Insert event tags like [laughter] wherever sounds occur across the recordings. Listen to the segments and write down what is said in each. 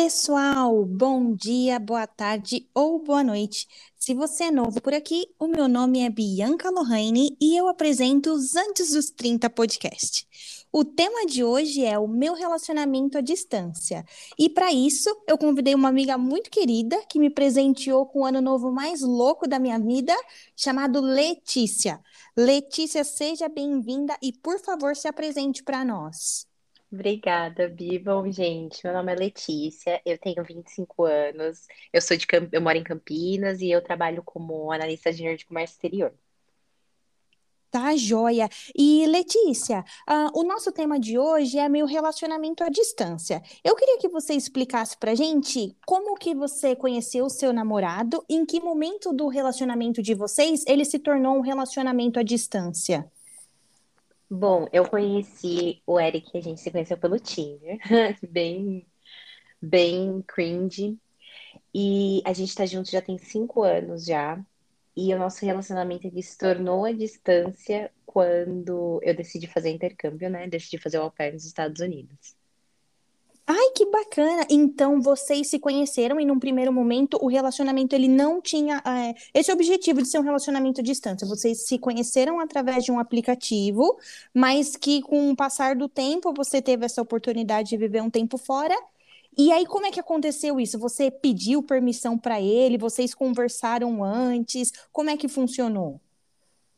Pessoal, bom dia, boa tarde ou boa noite. Se você é novo por aqui, o meu nome é Bianca Lohane e eu apresento os Antes dos 30 podcast. O tema de hoje é o meu relacionamento à distância. E para isso, eu convidei uma amiga muito querida que me presenteou com o ano novo mais louco da minha vida, chamado Letícia. Letícia, seja bem-vinda e por favor, se apresente para nós. Obrigada, Bi. Bom, gente, meu nome é Letícia, eu tenho 25 anos, eu sou de Camp... eu moro em Campinas e eu trabalho como analista de de comércio exterior. Tá, joia. E Letícia, uh, o nosso tema de hoje é meu relacionamento à distância. Eu queria que você explicasse pra gente como que você conheceu o seu namorado, em que momento do relacionamento de vocês ele se tornou um relacionamento à distância. Bom, eu conheci o Eric, a gente se conheceu pelo Tinder, [laughs] bem, bem cringe. E a gente tá junto já tem cinco anos já. E o nosso relacionamento ele se tornou à distância quando eu decidi fazer intercâmbio, né? Decidi fazer o au pair nos Estados Unidos. Ai, que bacana! Então vocês se conheceram e num primeiro momento o relacionamento ele não tinha é, esse objetivo de ser um relacionamento à distância. Vocês se conheceram através de um aplicativo, mas que com o passar do tempo você teve essa oportunidade de viver um tempo fora. E aí como é que aconteceu isso? Você pediu permissão para ele? Vocês conversaram antes? Como é que funcionou?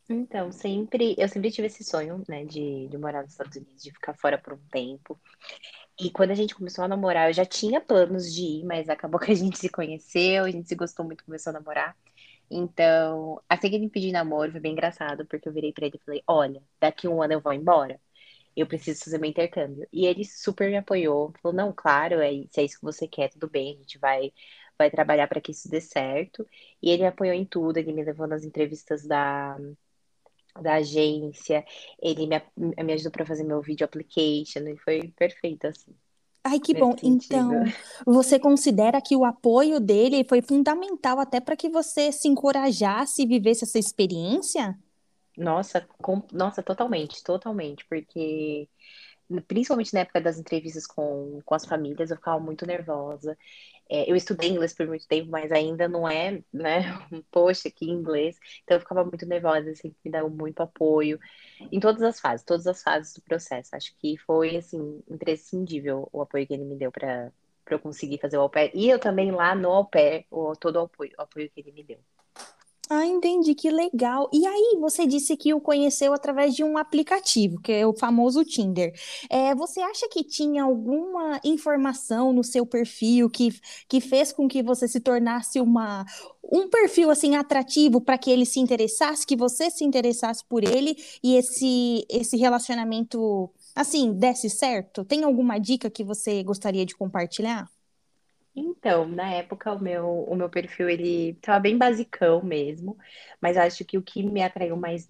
Então, sempre, eu sempre tive esse sonho, né, de, de morar nos Estados Unidos, de ficar fora por um tempo. E quando a gente começou a namorar, eu já tinha planos de ir, mas acabou que a gente se conheceu, a gente se gostou muito, começou a namorar. Então, assim que ele me pediu namoro, foi bem engraçado, porque eu virei pra ele e falei: Olha, daqui um ano eu vou embora, eu preciso fazer meu intercâmbio. E ele super me apoiou, falou: Não, claro, é, se é isso que você quer, tudo bem, a gente vai, vai trabalhar para que isso dê certo. E ele me apoiou em tudo, ele me levou nas entrevistas da, da agência, ele me, me ajudou para fazer meu vídeo application, e foi perfeito, assim. Ai, que bom. Então, você considera que o apoio dele foi fundamental até para que você se encorajasse e vivesse essa experiência? Nossa, com, nossa, totalmente, totalmente, porque principalmente na época das entrevistas com, com as famílias, eu ficava muito nervosa. É, eu estudei inglês por muito tempo, mas ainda não é, né? [laughs] Poxa, que inglês. Então eu ficava muito nervosa, assim, me deu muito apoio em todas as fases, todas as fases do processo. Acho que foi, assim, imprescindível o apoio que ele me deu para eu conseguir fazer o au pair. E eu também lá no au pair, o, todo o apoio, o apoio que ele me deu. Ah, entendi, que legal. E aí, você disse que o conheceu através de um aplicativo, que é o famoso Tinder. É, você acha que tinha alguma informação no seu perfil que, que fez com que você se tornasse uma, um perfil assim atrativo para que ele se interessasse, que você se interessasse por ele e esse, esse relacionamento assim desse certo? Tem alguma dica que você gostaria de compartilhar? Então, na época, o meu, o meu perfil, ele tava bem basicão mesmo, mas acho que o que me atraiu mais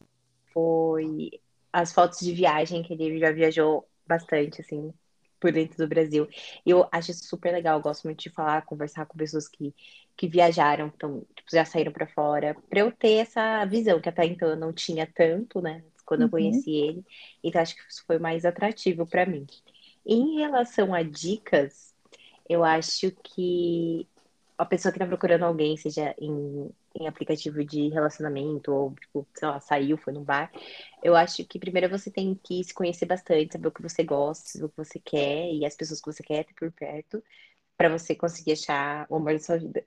foi as fotos de viagem, que ele já viajou bastante, assim, por dentro do Brasil. Eu acho super legal, eu gosto muito de falar, conversar com pessoas que, que viajaram, então, tipo, já saíram para fora, para eu ter essa visão, que até então eu não tinha tanto, né, quando eu uhum. conheci ele. Então, acho que isso foi mais atrativo para mim. Em relação a dicas, eu acho que a pessoa que está procurando alguém, seja em, em aplicativo de relacionamento ou, tipo, sei lá, saiu, foi no bar, eu acho que primeiro você tem que se conhecer bastante, saber o que você gosta, saber o que você quer e as pessoas que você quer ter por perto, para você conseguir achar o amor da sua vida.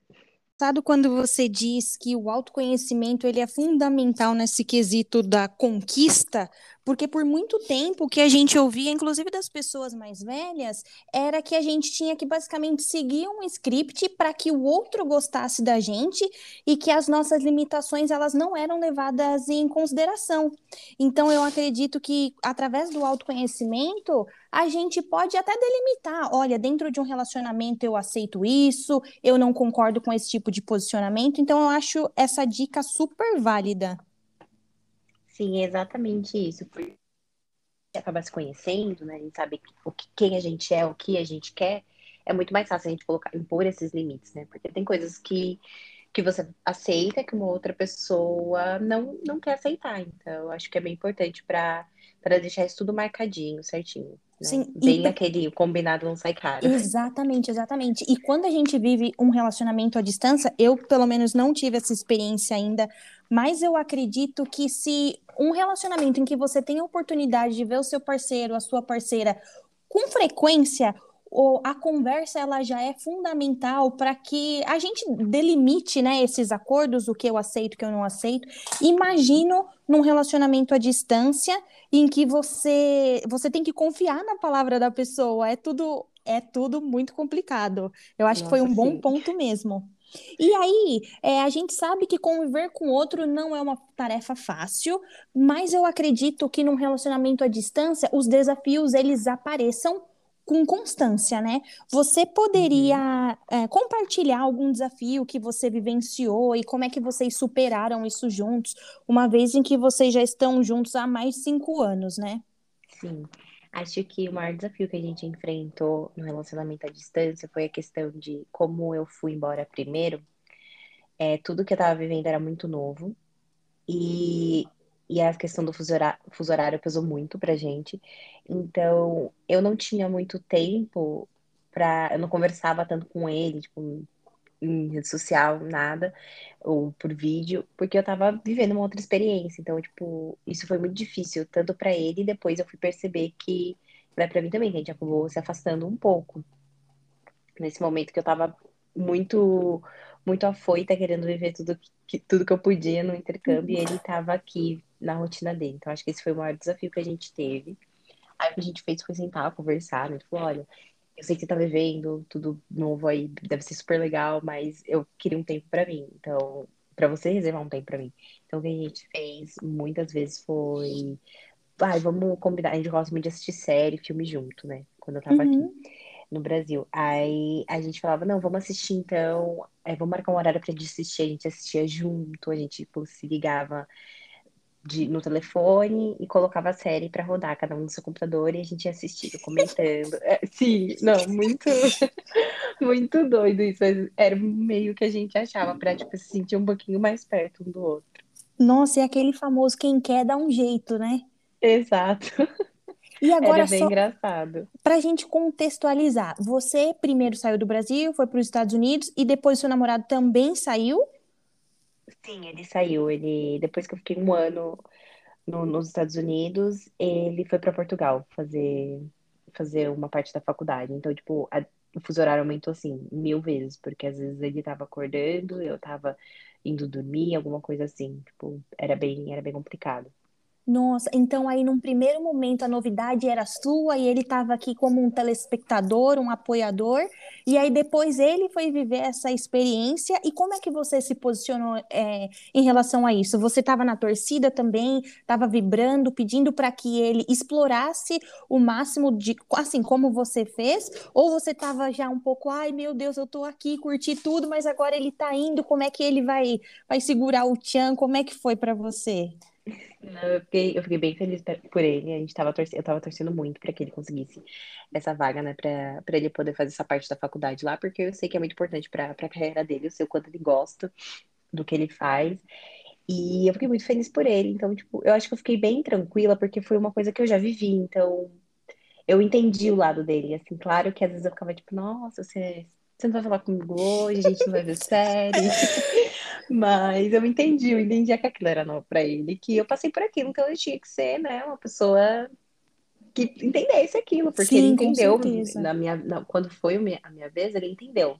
Sabe quando você diz que o autoconhecimento ele é fundamental nesse quesito da conquista, porque por muito tempo o que a gente ouvia, inclusive das pessoas mais velhas, era que a gente tinha que basicamente seguir um script para que o outro gostasse da gente e que as nossas limitações elas não eram levadas em consideração. Então eu acredito que através do autoconhecimento a gente pode até delimitar, olha, dentro de um relacionamento eu aceito isso, eu não concordo com esse tipo de posicionamento, então eu acho essa dica super válida. Sim, exatamente isso. Porque acaba se conhecendo, né? A gente sabe o que, quem a gente é, o que a gente quer. É muito mais fácil a gente colocar, impor esses limites, né? Porque tem coisas que, que você aceita que uma outra pessoa não, não quer aceitar. Então, eu acho que é bem importante para deixar isso tudo marcadinho, certinho. Né? Sim, Bem e... aquele combinado não sai caro. Exatamente, exatamente. E quando a gente vive um relacionamento à distância, eu pelo menos não tive essa experiência ainda, mas eu acredito que se um relacionamento em que você tem a oportunidade de ver o seu parceiro, a sua parceira com frequência, a conversa ela já é fundamental para que a gente delimite né, esses acordos, o que eu aceito, o que eu não aceito. Imagino num relacionamento à distância em que você você tem que confiar na palavra da pessoa. É tudo é tudo muito complicado. Eu acho Nossa, que foi um sim. bom ponto mesmo. E aí, é, a gente sabe que conviver com outro não é uma tarefa fácil, mas eu acredito que num relacionamento à distância, os desafios eles apareçam com constância, né? Você poderia uhum. é, compartilhar algum desafio que você vivenciou e como é que vocês superaram isso juntos, uma vez em que vocês já estão juntos há mais de cinco anos, né? Sim. Acho que o maior desafio que a gente enfrentou no relacionamento à distância foi a questão de como eu fui embora primeiro. É, tudo que eu estava vivendo era muito novo. E e a questão do fuso horário, fuso horário pesou muito pra gente. Então, eu não tinha muito tempo para eu não conversava tanto com ele, tipo, em rede social, nada, ou por vídeo, porque eu tava vivendo uma outra experiência. Então, tipo, isso foi muito difícil, tanto para ele, e depois eu fui perceber que vai para mim também, que a gente acabou se afastando um pouco. Nesse momento que eu tava muito muito afoita, querendo viver tudo que, tudo que eu podia no intercâmbio, e ele estava aqui na rotina dele. Então, acho que esse foi o maior desafio que a gente teve. Aí, o que a gente fez foi sentar, conversar, né? Ele falou, olha, eu sei que você tá vivendo tudo novo aí, deve ser super legal, mas eu queria um tempo para mim. Então, para você reservar um tempo para mim. Então, o que a gente fez muitas vezes foi, vai, vamos combinar. A gente gosta muito de assistir série, filme junto, né? Quando eu tava uhum. aqui no Brasil. Aí a gente falava, não, vamos assistir então, é, vamos marcar um horário pra gente assistir, a gente assistia junto, a gente tipo, se ligava de, no telefone e colocava a série para rodar, cada um no seu computador, e a gente ia assistindo, comentando. É, sim, não, muito, [laughs] muito doido isso. Era meio que a gente achava pra tipo, se sentir um pouquinho mais perto um do outro. Nossa, e aquele famoso quem quer dá um jeito, né? Exato. E agora Era bem só engraçado. Pra gente contextualizar, você primeiro saiu do Brasil, foi para os Estados Unidos e depois seu namorado também saiu? Sim, ele saiu. Ele depois que eu fiquei um ano no, nos Estados Unidos, ele foi para Portugal fazer fazer uma parte da faculdade. Então, tipo, a, o fuso horário aumentou assim mil vezes, porque às vezes ele tava acordando, eu tava indo dormir, alguma coisa assim. Tipo, era bem era bem complicado. Nossa, então aí num primeiro momento a novidade era sua e ele estava aqui como um telespectador, um apoiador, e aí depois ele foi viver essa experiência. E como é que você se posicionou é, em relação a isso? Você estava na torcida também, estava vibrando, pedindo para que ele explorasse o máximo de, assim como você fez, ou você estava já um pouco, ai meu Deus, eu estou aqui, curti tudo, mas agora ele está indo, como é que ele vai, vai segurar o tchan? Como é que foi para você? Eu fiquei, eu fiquei bem feliz por ele. A gente tava torcendo, eu tava torcendo muito para que ele conseguisse essa vaga, né? Pra ele poder fazer essa parte da faculdade lá, porque eu sei que é muito importante pra, pra carreira dele, eu sei o quanto ele gosta do que ele faz. E eu fiquei muito feliz por ele. Então, tipo, eu acho que eu fiquei bem tranquila, porque foi uma coisa que eu já vivi. Então, eu entendi o lado dele. Assim, claro que às vezes eu ficava tipo, nossa, você, você não vai falar comigo hoje, a gente não vai ver série. [laughs] Mas eu entendi, eu entendi que aquilo era novo para ele, que eu passei por aquilo, então eu tinha que ser, né, uma pessoa que entendesse aquilo, porque Sim, ele entendeu na minha, na, quando foi a minha, vez, ele entendeu.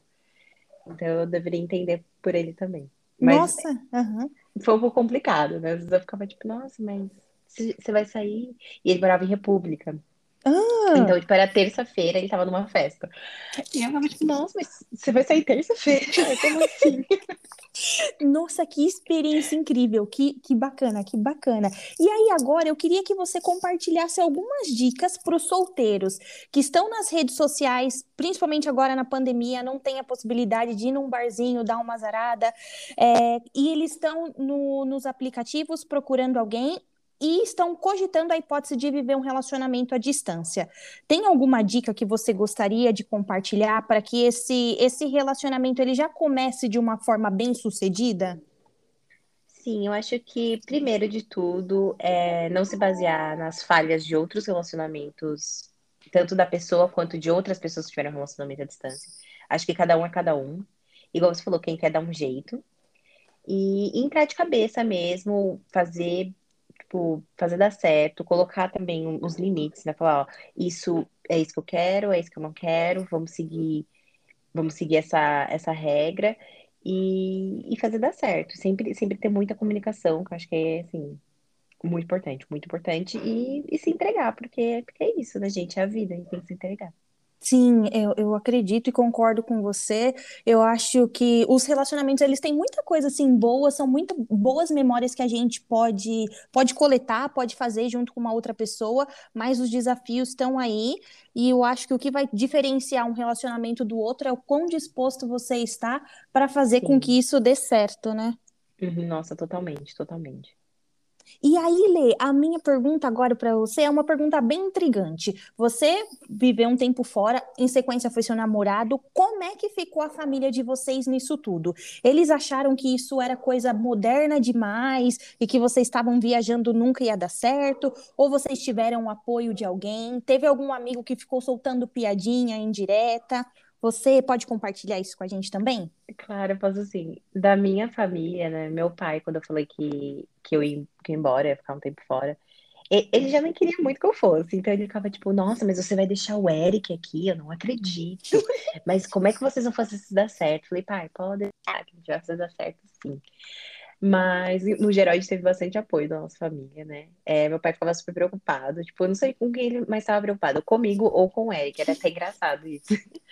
Então eu deveria entender por ele também. Mas nossa, uhum. foi um pouco complicado, né? Às vezes eu ficava tipo, nossa, mas você vai sair? E ele morava em República. Ah. Então, tipo, era terça-feira, ele tava numa festa. E eu tava tipo, nossa, mas você vai sair terça-feira? [laughs] Como assim? Nossa, que experiência incrível, que, que bacana, que bacana. E aí, agora eu queria que você compartilhasse algumas dicas para os solteiros que estão nas redes sociais, principalmente agora na pandemia, não tem a possibilidade de ir num barzinho, dar uma zarada, é, e eles estão no, nos aplicativos procurando alguém e estão cogitando a hipótese de viver um relacionamento à distância. Tem alguma dica que você gostaria de compartilhar para que esse, esse relacionamento ele já comece de uma forma bem sucedida? Sim, eu acho que, primeiro de tudo, é não se basear nas falhas de outros relacionamentos tanto da pessoa quanto de outras pessoas que tiveram relacionamento à distância. Acho que cada um é cada um. Igual você falou, quem quer dar um jeito. E entrar de cabeça mesmo, fazer, tipo, fazer dar certo, colocar também os limites, né? Falar, ó, isso é isso que eu quero, é isso que eu não quero, vamos seguir, vamos seguir essa, essa regra e, e fazer dar certo. Sempre, sempre ter muita comunicação, que eu acho que é, assim, muito importante, muito importante. E, e se entregar, porque, porque é isso, né, gente? É a vida, a gente tem que se entregar. Sim, eu, eu acredito e concordo com você. Eu acho que os relacionamentos, eles têm muita coisa assim boa, são muito boas memórias que a gente pode pode coletar, pode fazer junto com uma outra pessoa, mas os desafios estão aí, e eu acho que o que vai diferenciar um relacionamento do outro é o quão disposto você está para fazer com que isso dê certo, né? Uhum, nossa, totalmente, totalmente. E aí, Lê, a minha pergunta agora para você é uma pergunta bem intrigante. Você viveu um tempo fora, em sequência foi seu namorado. Como é que ficou a família de vocês nisso tudo? Eles acharam que isso era coisa moderna demais e que vocês estavam viajando nunca ia dar certo? Ou vocês tiveram o apoio de alguém? Teve algum amigo que ficou soltando piadinha indireta? Você pode compartilhar isso com a gente também? Claro, eu posso sim. Da minha família, né? Meu pai, quando eu falei que, que eu ia, que ia embora, ia ficar um tempo fora, ele já nem queria muito que eu fosse. Então ele ficava tipo, nossa, mas você vai deixar o Eric aqui? Eu não acredito. [laughs] Mas como é que vocês vão fazer isso dar certo? Eu falei, pai, pode deixar que a gente vai fazer dar certo sim. Mas, no geral, a gente teve bastante apoio da nossa família, né? É, meu pai ficava super preocupado. Tipo, eu não sei com quem ele mais estava preocupado, comigo ou com o Eric. Era até engraçado isso. [laughs]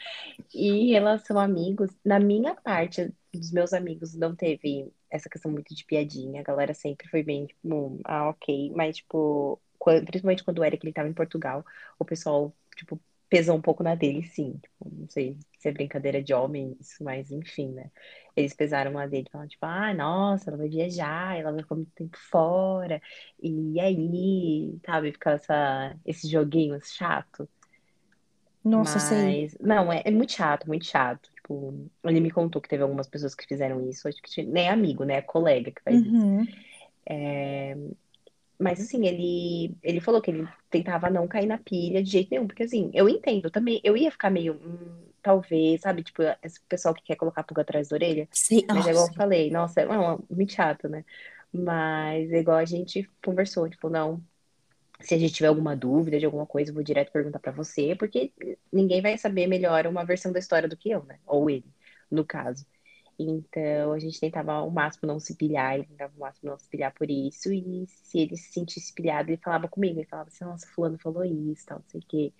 E em relação a amigos, na minha parte, dos meus amigos, não teve essa questão muito de piadinha. A galera sempre foi bem, tipo, ah, ok. Mas, tipo, quando, principalmente quando o Eric ele em Portugal, o pessoal, tipo, pesou um pouco na dele, sim. Tipo, não sei se é brincadeira de homem isso, mas enfim, né? Eles pesaram na dele, falando, tipo, ah, nossa, ela vai viajar, ela vai ficar muito tempo fora, e aí, sabe, ficar essa, esse joguinho chato. Nossa, sei. Mas, não, é, é muito chato, muito chato. Tipo, ele me contou que teve algumas pessoas que fizeram isso, acho que nem amigo, né? Colega que faz isso. Uhum. É, mas assim, ele, ele falou que ele tentava não cair na pilha de jeito nenhum, porque assim, eu entendo também, eu ia ficar meio, hum, talvez, sabe, tipo, esse pessoal que quer colocar pulga atrás da orelha. Sim, mas é igual eu falei, nossa, é uma, muito chato, né? Mas é igual a gente conversou, tipo, não, se a gente tiver alguma dúvida de alguma coisa, eu vou direto perguntar para você, porque ninguém vai saber melhor uma versão da história do que eu, né? Ou ele, no caso. Então, a gente tentava ao máximo não se pilhar, ele tentava ao máximo não se pilhar por isso, e se ele se sentisse pilhado, ele falava comigo, ele falava assim, nossa, fulano falou isso, tal, não sei o quê.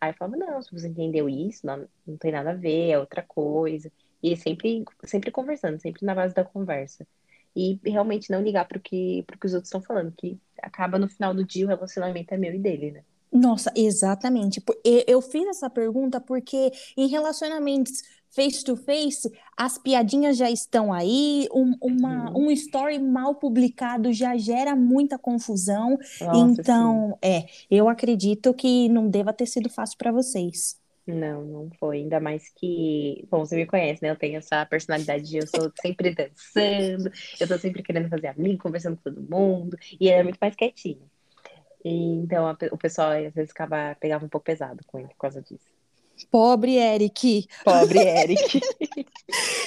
Aí eu falava, não, se você entendeu isso, não, não tem nada a ver, é outra coisa. E sempre, sempre conversando, sempre na base da conversa. E realmente não ligar para o que, que os outros estão falando, que acaba no final do dia o relacionamento é meu e dele, né? Nossa, exatamente. Eu fiz essa pergunta porque em relacionamentos face to face, as piadinhas já estão aí, um, uma, uhum. um story mal publicado já gera muita confusão. Nossa, então, sim. é, eu acredito que não deva ter sido fácil para vocês. Não, não foi. Ainda mais que, bom, você me conhece, né? Eu tenho essa personalidade de eu sou sempre dançando, eu tô sempre querendo fazer amigo, conversando com todo mundo, e ele é muito mais quietinho. E, então a, o pessoal às vezes acaba, pegava um pouco pesado com ele por causa disso. Pobre Eric. Pobre [laughs] Eric.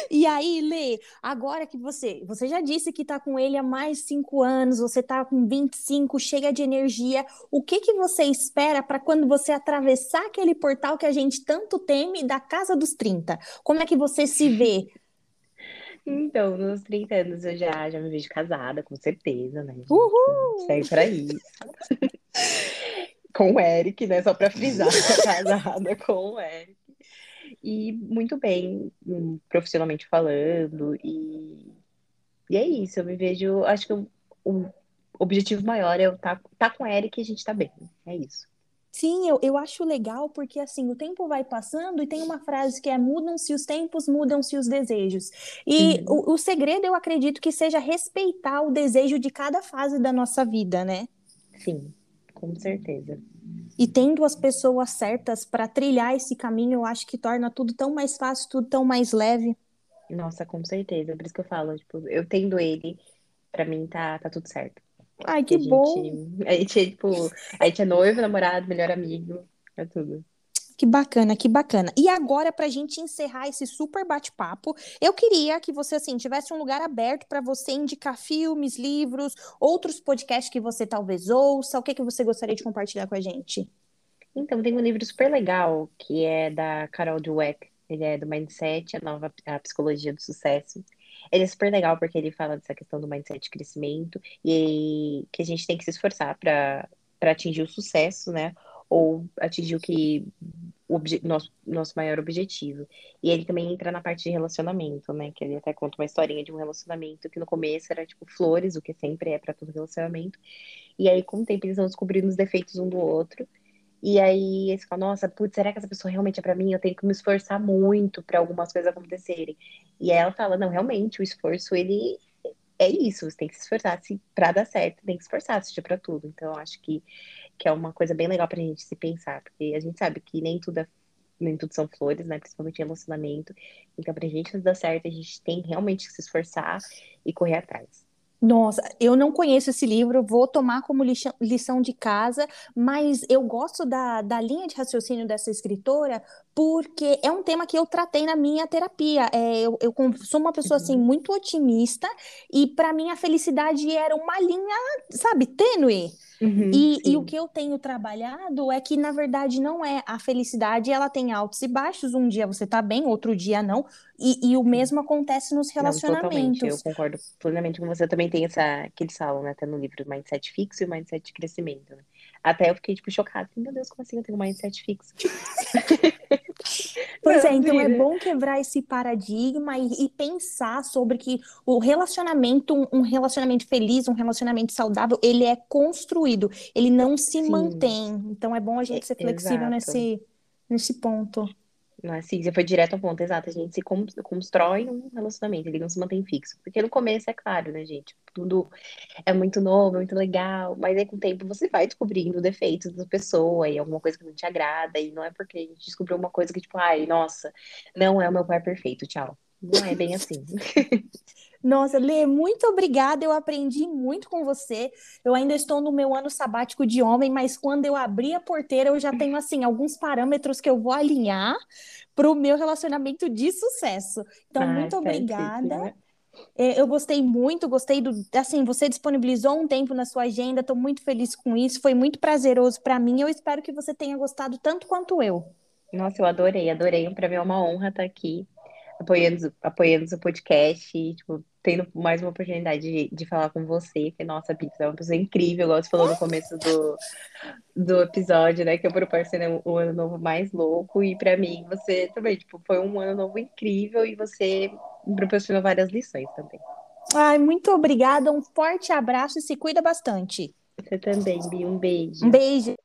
e aí, Lê, agora que você, você já disse que tá com ele há mais de cinco anos, você tá com 25, chega de energia. O que que você espera para quando você atravessar aquele portal que a gente tanto teme da casa dos 30? Como é que você se vê? Então, nos 30 anos eu já, já me vejo casada, com certeza, né? Uhul! Sai pra isso. [laughs] com o Eric, né? Só para frisar, [laughs] casada com o Eric. E muito bem, hum, profissionalmente falando. E, e é isso, eu me vejo. Acho que o, o objetivo maior é eu estar tá, tá com o Eric e a gente tá bem. É isso. Sim, eu, eu acho legal porque assim o tempo vai passando e tem uma frase que é mudam-se os tempos, mudam-se os desejos. E uhum. o, o segredo eu acredito que seja respeitar o desejo de cada fase da nossa vida, né? Sim, com certeza. E tendo as pessoas certas para trilhar esse caminho, eu acho que torna tudo tão mais fácil, tudo tão mais leve. Nossa, com certeza. Por isso que eu falo, tipo, eu tendo ele, para mim tá, tá tudo certo. Ai, que a bom. Gente, [laughs] a gente é, tipo, a gente é noivo, namorado, melhor amigo. É tudo. Que bacana, que bacana. E agora, para a gente encerrar esse super bate-papo, eu queria que você, assim, tivesse um lugar aberto para você indicar filmes, livros, outros podcasts que você talvez ouça. O que, que você gostaria de compartilhar com a gente? Então, tem um livro super legal que é da Carol Dweck. Ele é do Mindset, a nova a psicologia do sucesso. Ele é super legal porque ele fala dessa questão do mindset de crescimento e que a gente tem que se esforçar para atingir o sucesso, né? Ou atingir o que o nosso, nosso maior objetivo. E ele também entra na parte de relacionamento, né? Que ele até conta uma historinha de um relacionamento que no começo era tipo flores, o que sempre é para todo relacionamento. E aí, com o tempo, eles vão descobrindo os defeitos um do outro. E aí eles falam, nossa, putz, será que essa pessoa realmente é para mim? Eu tenho que me esforçar muito para algumas coisas acontecerem. E aí ela fala, não, realmente, o esforço, ele é isso, você tem que se esforçar para dar certo, tem que se esforçar, seja para tudo. Então, eu acho que, que é uma coisa bem legal pra gente se pensar, porque a gente sabe que nem tudo é nem tudo são flores, né? Principalmente em relacionamento. Então, pra gente dar certo, a gente tem realmente que se esforçar e correr atrás. Nossa, eu não conheço esse livro, vou tomar como lição de casa, mas eu gosto da, da linha de raciocínio dessa escritora porque é um tema que eu tratei na minha terapia. É, eu, eu sou uma pessoa assim uhum. muito otimista e para mim a felicidade era uma linha, sabe, tênue. Uhum, e, e, o que eu tenho trabalhado é que, na verdade, não é a felicidade, ela tem altos e baixos. Um dia você tá bem, outro dia não. E, e o mesmo acontece nos relacionamentos. Não, eu concordo plenamente com você. Também tem essa, que eles falam, né, até no livro Mindset Fixo e o Mindset de Crescimento. Né? Até eu fiquei, tipo, chocada. Meu Deus, como assim eu tenho um mindset fixo? [laughs] Pois é, então é bom quebrar esse paradigma e, e, pensar sobre que o relacionamento, um, um, relacionamento feliz, um relacionamento saudável, ele é construído, ele não se Sim. mantém. Então é bom a gente ser flexível nesse, nesse ponto. Não é assim, você foi direto ao ponto, exato. A gente se constrói um relacionamento, ele não se mantém fixo. Porque no começo, é claro, né, gente? Tudo é muito novo, muito legal, mas aí com o tempo você vai descobrindo defeitos da pessoa e alguma coisa que não te agrada, e não é porque a gente descobriu uma coisa que, tipo, ai, nossa, não é o meu pai perfeito, tchau. Não é bem assim. [laughs] Nossa, Lê, muito obrigada. Eu aprendi muito com você. Eu ainda estou no meu ano sabático de homem, mas quando eu abri a porteira, eu já tenho assim alguns parâmetros que eu vou alinhar para o meu relacionamento de sucesso. Então, muito obrigada. É, eu gostei muito, gostei do. Assim, você disponibilizou um tempo na sua agenda, estou muito feliz com isso, foi muito prazeroso para mim. Eu espero que você tenha gostado tanto quanto eu. Nossa, eu adorei, adorei. Para mim é uma honra estar aqui apoiando, apoiando o seu podcast tipo, tendo mais uma oportunidade de, de falar com você, que, nossa, Pix é uma pessoa incrível, igual você falou no começo do, do episódio, né, que eu proporcionei um ano novo mais louco, e para mim, você também, tipo, foi um ano novo incrível e você me proporcionou várias lições também. Ai, muito obrigada, um forte abraço e se cuida bastante. Você também, Bi, um beijo. Um beijo.